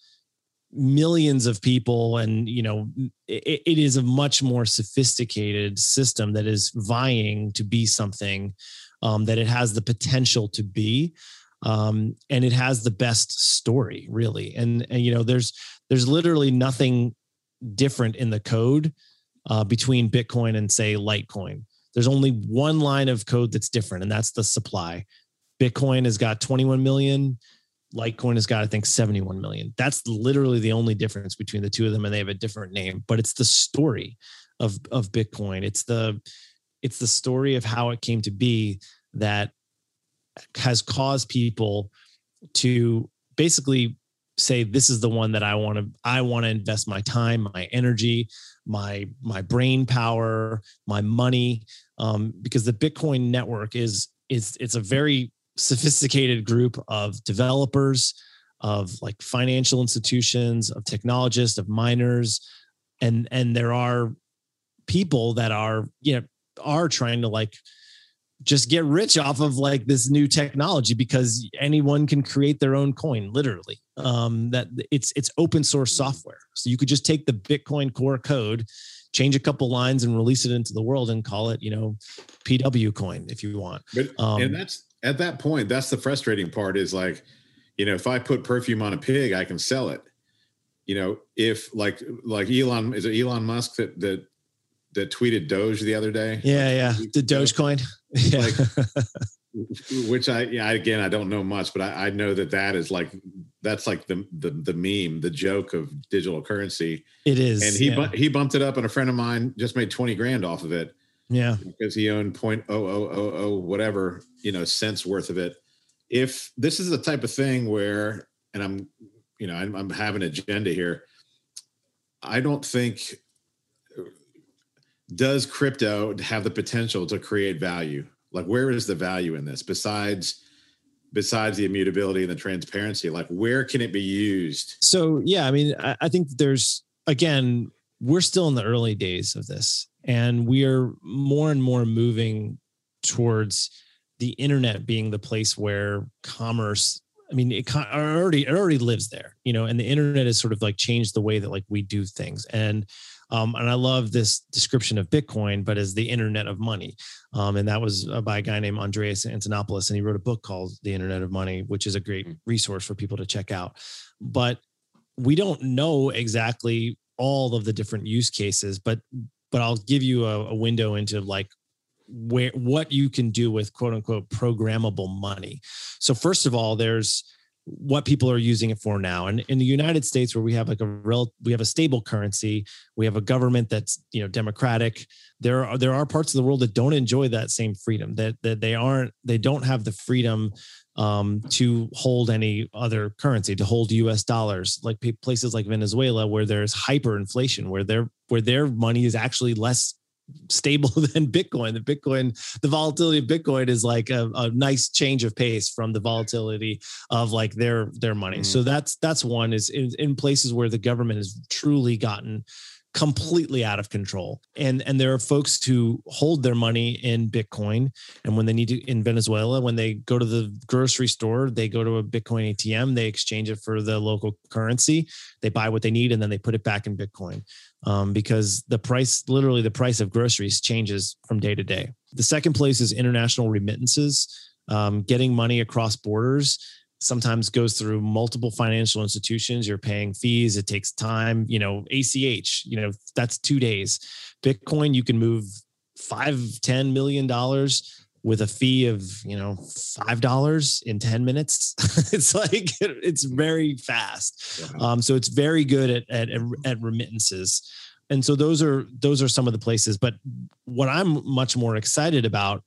millions of people and you know it, it is a much more sophisticated system that is vying to be something um, that it has the potential to be um, and it has the best story really. And and you know there's there's literally nothing different in the code uh, between bitcoin and say litecoin. There's only one line of code that's different and that's the supply. Bitcoin has got 21 million litecoin has got i think 71 million. That's literally the only difference between the two of them and they have a different name but it's the story of of bitcoin. It's the it's the story of how it came to be that has caused people to basically say this is the one that I want to I want to invest my time, my energy, my my brain power, my money. Um, because the Bitcoin network is is it's a very sophisticated group of developers of like financial institutions, of technologists, of miners, and and there are people that are you know are trying to like just get rich off of like this new technology because anyone can create their own coin literally. Um that it's it's open source software. So you could just take the bitcoin core code change a couple lines and release it into the world and call it you know pw coin if you want. But um, and that's at that point that's the frustrating part is like you know if i put perfume on a pig i can sell it. You know if like like elon is it elon musk that that that tweeted Doge the other day. Yeah, yeah, the Dogecoin. Yeah. Like, which I yeah again I don't know much, but I, I know that that is like that's like the, the the meme, the joke of digital currency. It is, and he yeah. bu- he bumped it up, and a friend of mine just made twenty grand off of it. Yeah, because he owned point oh oh oh oh whatever you know cents worth of it. If this is the type of thing where, and I'm you know I'm, I'm having an agenda here. I don't think does crypto have the potential to create value? Like, where is the value in this besides besides the immutability and the transparency? Like, where can it be used? So, yeah, I mean, I, I think there's again, we're still in the early days of this, and we are more and more moving towards the internet being the place where commerce I mean, it already it already lives there, you know, and the internet has sort of like changed the way that like we do things. And um, and I love this description of Bitcoin, but as the internet of money. Um, and that was uh, by a guy named Andreas Antonopoulos. And he wrote a book called The Internet of Money, which is a great mm. resource for people to check out. But we don't know exactly all of the different use cases, but but I'll give you a, a window into like where what you can do with quote unquote programmable money. So first of all, there's what people are using it for now. And in the United States, where we have like a real, we have a stable currency, we have a government that's you know democratic. There are there are parts of the world that don't enjoy that same freedom. That that they aren't they don't have the freedom um, to hold any other currency, to hold U.S. dollars, like places like Venezuela, where there's hyperinflation, where their where their money is actually less stable than Bitcoin. The Bitcoin, the volatility of Bitcoin is like a, a nice change of pace from the volatility of like their their money. Mm. So that's that's one is in, in places where the government has truly gotten completely out of control. And and there are folks who hold their money in Bitcoin. And when they need to in Venezuela, when they go to the grocery store, they go to a Bitcoin ATM, they exchange it for the local currency, they buy what they need, and then they put it back in Bitcoin. Um, because the price, literally the price of groceries changes from day to day. The second place is international remittances, um, getting money across borders sometimes goes through multiple financial institutions. You're paying fees. It takes time. You know ACH you know that's two days. Bitcoin you can move five ten million dollars with a fee of you know five dollars in 10 minutes. It's like it's very fast. Um, so it's very good at, at at remittances. And so those are those are some of the places. But what i'm much more excited about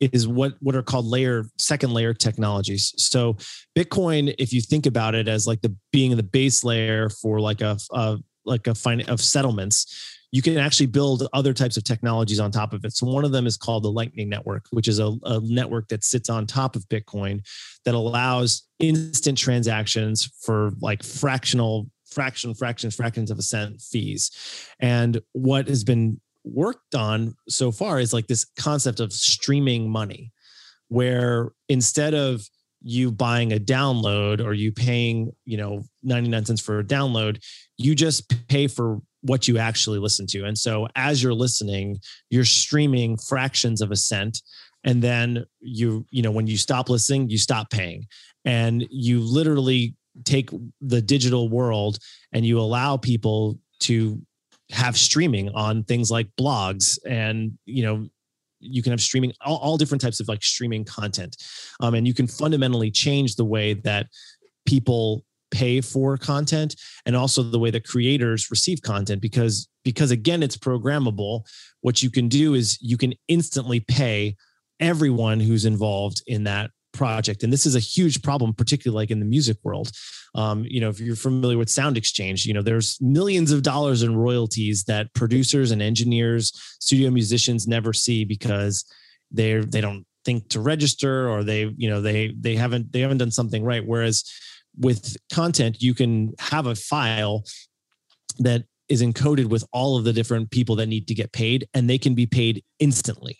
is what what are called layer second layer technologies. So Bitcoin, if you think about it as like the being the base layer for like a, a like a fine of settlements, you can actually build other types of technologies on top of it. So one of them is called the Lightning Network, which is a, a network that sits on top of Bitcoin that allows instant transactions for like fractional fraction fractions fractions of a cent fees and what has been worked on so far is like this concept of streaming money, where instead of you buying a download or you paying, you know, 99 cents for a download, you just pay for what you actually listen to. And so as you're listening, you're streaming fractions of a cent and then you you know when you stop listening you stop paying and you literally take the digital world and you allow people to have streaming on things like blogs and you know you can have streaming all, all different types of like streaming content um, and you can fundamentally change the way that people pay for content and also the way that creators receive content because because again it's programmable. What you can do is you can instantly pay everyone who's involved in that project. And this is a huge problem particularly like in the music world. Um, you know if you're familiar with SoundExchange you know there's millions of dollars in royalties that producers and engineers studio musicians never see because they're they don't think to register or they you know they they haven't they haven't done something right. Whereas with content, you can have a file that is encoded with all of the different people that need to get paid, and they can be paid instantly.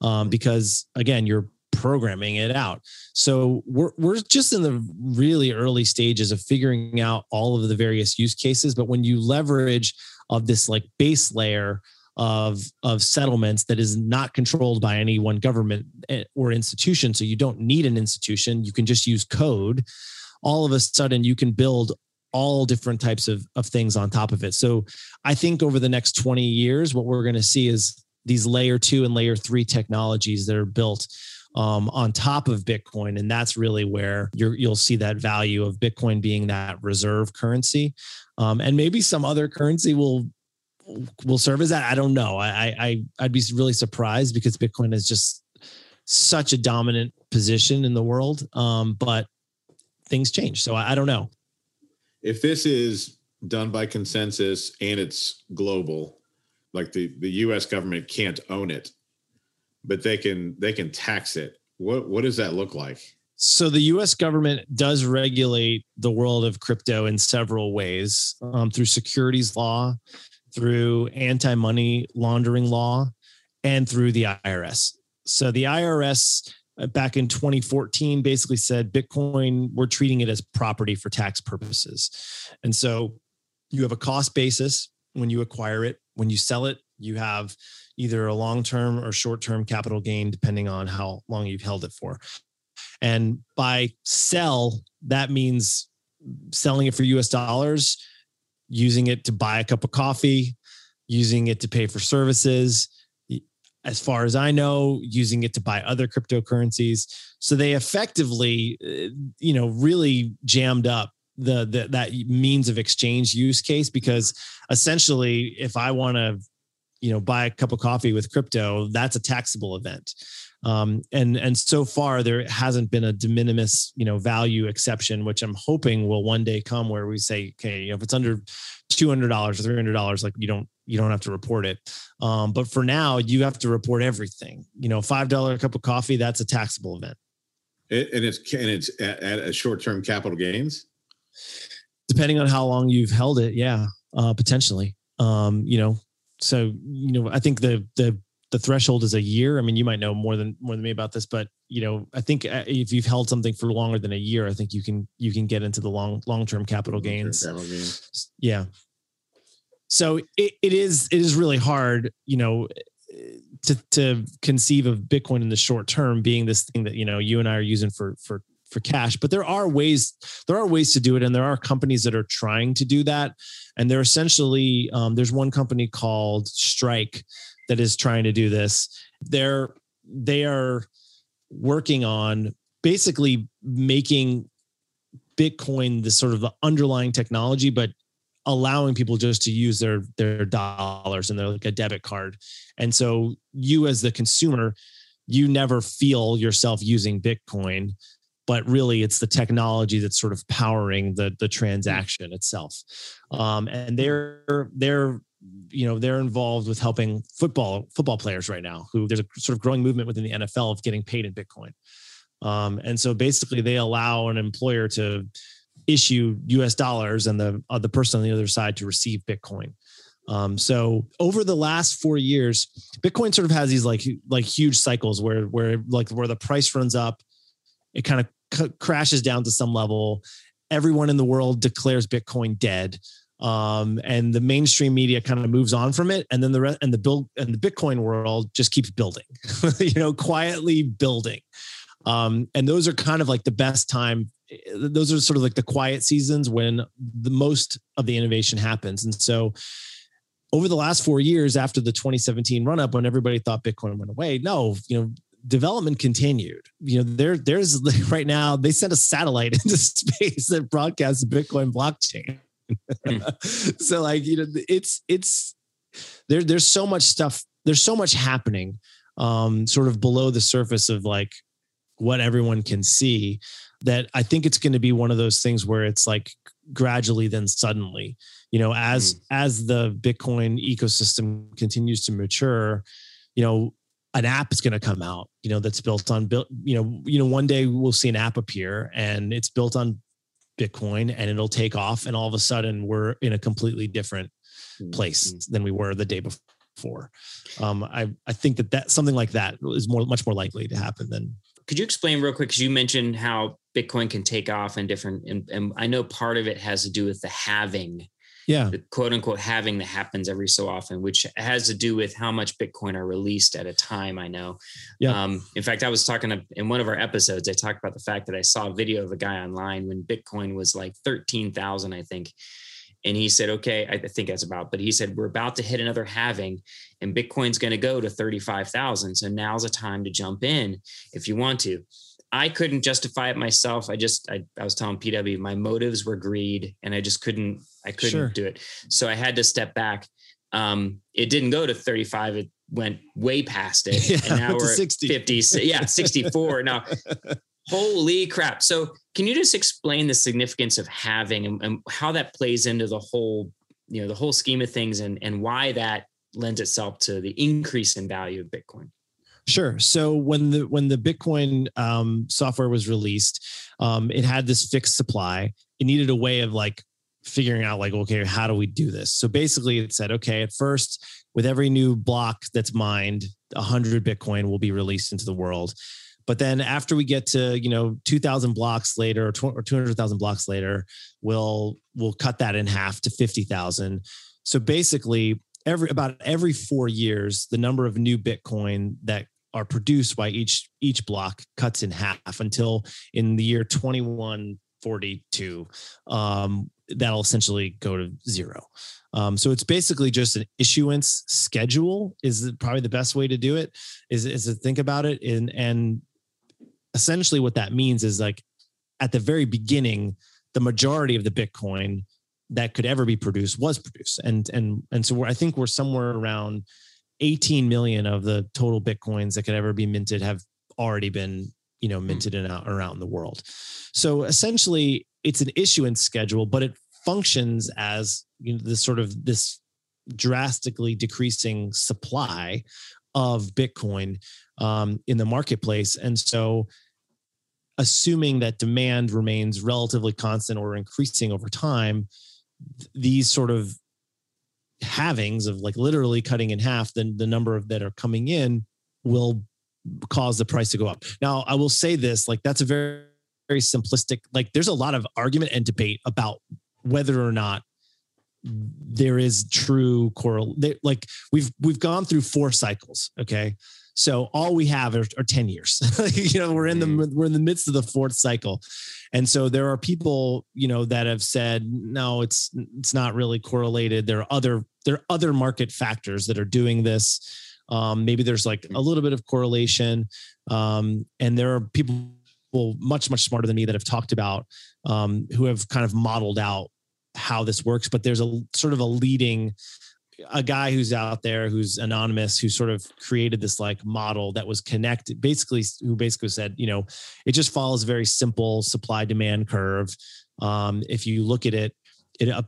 Um, because again, you're programming it out. So we're we're just in the really early stages of figuring out all of the various use cases. But when you leverage of this like base layer of of settlements that is not controlled by any one government eh, or institution, so you don't need an institution. You can just use code. All of a sudden, you can build all different types of, of things on top of it. So I think over the next 20 years, what we're going to see is these layer two and layer three technologies that are built um, on top of Bitcoin, and that's really where you will see that value of Bitcoin being that reserve currency, um, and maybe some other currency will will serve as that. I don't know. I, I I'd be really surprised because Bitcoin is just such a dominant position in the world, um, but things change. So I, I don't know. If this is done by consensus and it's global, like the the U.S. government can't own it but they can they can tax it. What what does that look like? So the U.S. government does regulate the world of crypto in several ways um, through securities law, through anti-money laundering law, and through the IRS. So the IRS Uh, back in 2014 basically said Bitcoin we're treating it as property for tax purposes, and so you have a cost basis when you acquire it. When you sell it, you have either a long term or short term capital gain, depending on how long you've held it for. And by sell, that means selling it for US dollars, using it to buy a cup of coffee, using it to pay for services. As far as I know, using it to buy other cryptocurrencies. So they effectively, uh, you know, really jammed up the, the that means of exchange use case because essentially, if I want to you know buy a cup of coffee with crypto that's a taxable event um, and and so far there hasn't been a de minimis you know value exception which i'm hoping will one day come where we say okay you know, if it's under $200 or $300 like you don't you don't have to report it um, but for now you have to report everything you know five dollar cup of coffee that's a taxable event it, and it's and it's at, at a short-term capital gains depending on how long you've held it yeah uh, potentially um, you know so you know, I think the the the threshold is a year. I mean, you might know more than more than me about this, but you know, I think uh, if you've held something for longer than a year, I think you can you can get into the long long term capital. Capital gains. Yeah. So it, it is it is really hard, you know, to to conceive of Bitcoin in the short term being this thing that you know you and I are using for for for cash but there are ways there are ways to do it and there are companies that are trying to do that. And they're essentially um, there's one company called strike that is trying to do this. They're they are working on basically making bitcoin the sort of the underlying technology but allowing people just to use their their dollars and they're like a debit card. And so you as the consumer you never feel yourself using bitcoin but really it's the technology that's sort of powering the the transaction itself. Um, and they're they're you know they're involved with helping football football players right now who there's a sort of growing movement within the NFL of getting paid in bitcoin. Um, and so basically they allow an employer to issue US dollars and the uh, the person on the other side to receive bitcoin um, so over the last four years, Bitcoin sort of has these like like huge cycles where where like where the price runs up, it kind of c- crashes down to some level. Everyone in the world declares Bitcoin dead. Um, and the mainstream media kind of moves on from it, and then the rest and the build and the Bitcoin world just keeps building, you know, quietly building. Um, and those are kind of like the best time. Those are sort of like the quiet seasons when the most of the innovation happens. And so, over the last four years after the 2017 run up, when everybody thought Bitcoin went away, no, you know, development continued. You know, there there's right now they sent a satellite into space that broadcasts the Bitcoin blockchain. Hmm. so like you know, it's it's there. There's so much stuff. There's so much happening, um, sort of below the surface of like what everyone can see. That I think it's going to be one of those things where it's like gradually then suddenly you know as mm. as the bitcoin ecosystem continues to mature you know an app is going to come out, you know, that's built on built, you know, you know, one day we'll see an app appear and it's built on Bitcoin and it'll take off. And all of a sudden, we're in a completely different place Mm-hmm. than we were the day before. Um, I, I think that that something like that is more much more likely to happen than Could you explain real quick? Because you mentioned how Bitcoin can take off and different, and, and I know part of it has to do with the halving, yeah the quote unquote halving that happens every so often, which has to do with how much Bitcoin are released at a time. I know. Yeah. Um, in fact, I was talking to, in one of our episodes, I talked about the fact that I saw a video of a guy online when Bitcoin was like 13,000, I think. And he said, okay, I think that's about, but he said, we're about to hit another halving and Bitcoin's going to go to 35,000. So now's the time to jump in if you want to. I couldn't justify it myself. I just, I, I was telling PW, my motives were greed and I just couldn't, I couldn't Sure. do it. So I had to step back. Um, it didn't go to 35. It went way past it. Yeah, and now we're 60. at 50. Yeah. 64. now, holy crap. So can you just explain the significance of halving and, and how that plays into the whole, you know, the whole scheme of things and, and why that lends itself to the increase in value of Bitcoin? Sure. So when the when the Bitcoin um, software was released, um, it had this fixed supply. It needed a way of like figuring out like, okay, how do we do this? So basically, it said, okay, at first, with every new block that's mined, hundred Bitcoin will be released into the world. But then after we get to you know two thousand blocks later or, tw- or two hundred thousand blocks later, we'll we'll cut that in half to fifty thousand. So basically, every about every four years, the number of new Bitcoin that are produced by each each block cuts in half until in the year 2142 um, that'll essentially go to zero um, so it's basically just an issuance schedule is probably the best way to do it is, is to think about it and and essentially what that means is like at the very beginning the majority of the bitcoin that could ever be produced was produced. And and and so we're, i think we're somewhere around 18 million of the total bitcoins that could ever be minted have already been you know hmm. minted and out around the world. So essentially it's an issuance schedule but it functions as you know this sort of this drastically decreasing supply of bitcoin um, in the marketplace and so assuming that demand remains relatively constant or increasing over time th- these sort of halvings of like literally cutting in half the, the number of that are coming in will cause the price to go up. Now, I will say this like that's a very, very simplistic, like there's a lot of argument and debate about whether or not there is true coral like we've we've gone through four cycles okay so all we have are, are 10 years. You know we're in the we're in the midst of the fourth cycle. And so there are people you know that have said no it's it's not really correlated. There are other there are other market factors that are doing this. Um, maybe there's like a little bit of correlation. Um, and there are people much much smarter than me that have talked about um, who have kind of modeled out how this works but there's a sort of a leading a guy who's out there who's anonymous who sort of created this like model that was connected basically who basically said you know it just follows a very simple supply demand curve. Um, if you look at it it uh,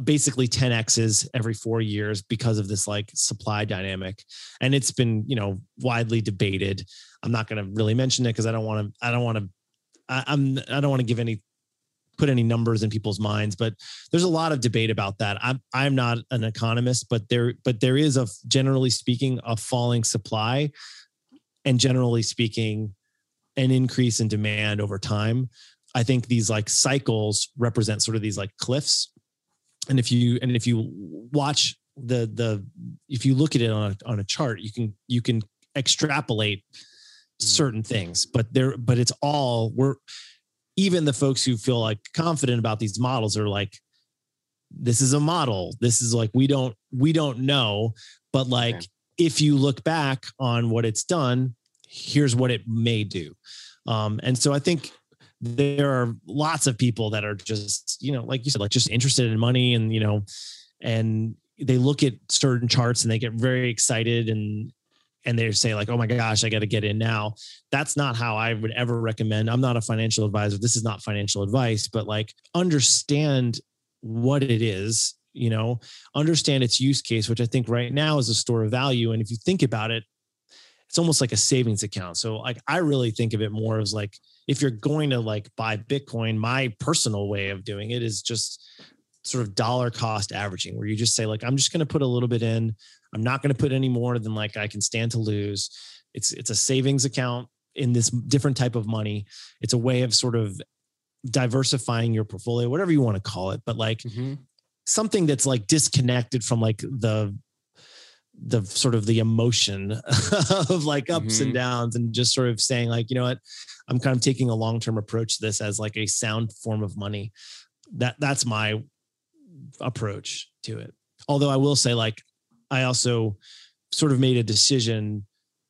basically 10 x's every four years because of this like supply dynamic. And it's been you know widely debated. I'm not going to really mention it because i don't want to i don't want to i'm i don't want to give any put any numbers in people's minds but there's a lot of debate about that. I'm i'm not an economist but there but there is a generally speaking a falling supply and generally speaking an increase in demand over time. I think these like cycles represent sort of these like cliffs. And if you and if you watch the the if you look at it on a, on a chart you can you can extrapolate mm. certain things but there but it's all we're even the folks who feel like confident about these models are like this is a model. This is like we don't we don't know. But like Okay. if you look back on what it's done here's what it may do. Um and so i think there are lots of people that are just you know like you said like just interested in money and you know and they look at certain charts and they get very excited and and they say like oh my gosh i got to get in now that's not how i would ever recommend i'm not a financial advisor this is not financial advice but like understand what it is you know understand its use case which i think right now is a store of value and if you think about it it's almost like a savings account. So like I really think of it more as like if you're going to like buy Bitcoin, my personal way of doing it is just sort of dollar cost averaging, where you just say like I'm just going to put a little bit in. I'm not going to put any more than like I can stand to lose. It's it's a savings account in this different type of money. It's a way of sort of diversifying your portfolio, whatever you want to call it, but like mm-hmm. something that's like disconnected from like the the sort of the emotion of like ups mm-hmm. and downs and just sort of saying like you know what i'm kind of taking a long-term approach to this as like a sound form of money that that's my approach to it although i will say like i also sort of made a decision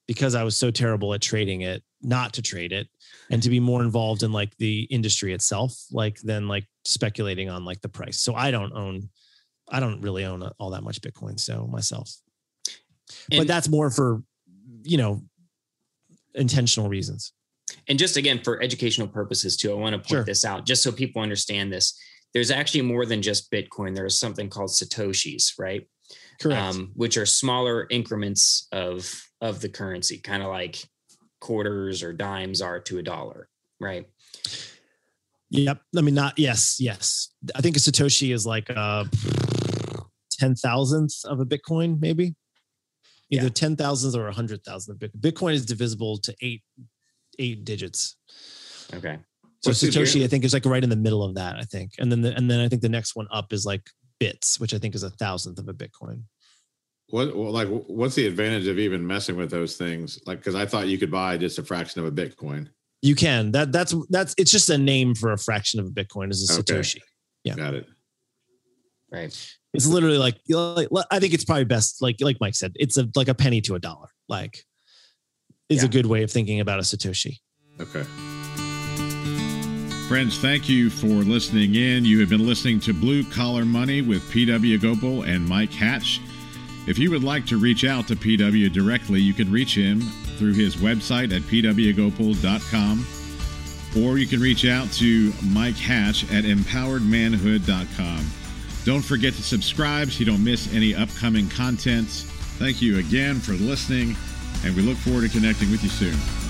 because i was so terrible at trading it not to trade it and to be more involved in like the industry itself like than like speculating on like the price. So i don't own i don't really own all that much bitcoin so myself. And, but that's more for you know intentional reasons. And just again for educational purposes too i want to point sure. this out just so people understand this. There's actually more than just bitcoin. There's something called satoshis right um, which are smaller increments of of the currency kind of like quarters or dimes are to a dollar right yep i mean not yes yes i think a satoshi is like a ten thousandth of a bitcoin maybe either yeah. ten thousands or a hundred thousand of Bitcoin. Bitcoin is divisible to eight eight digits. Okay. So What's Satoshi, I think, is like right in the middle of that. I think, and then the, and then I think the next one up is like bits, which I think is a thousandth of a Bitcoin. What well, like what's the advantage of even messing with those things? Like, because I thought you could buy just a fraction of a Bitcoin. You can. That that's that's it's just a name for a fraction of a Bitcoin is a okay. Satoshi. Yeah. Got it. Right. It's literally like, like I think it's probably best like like Mike said, it's a like a penny to a dollar. Like is yeah. a good way of thinking about a Satoshi. Okay. Friends, thank you for listening in. You have been listening to Blue Collar Money with PW Gopal and Mike Hatch. If you would like to reach out to PW directly, you can reach him through his website at pwgopal.com or you can reach out to Mike Hatch at empoweredmanhood.com. Don't forget to subscribe so you don't miss any upcoming content. Thank you again for listening, and we look forward to connecting with you soon.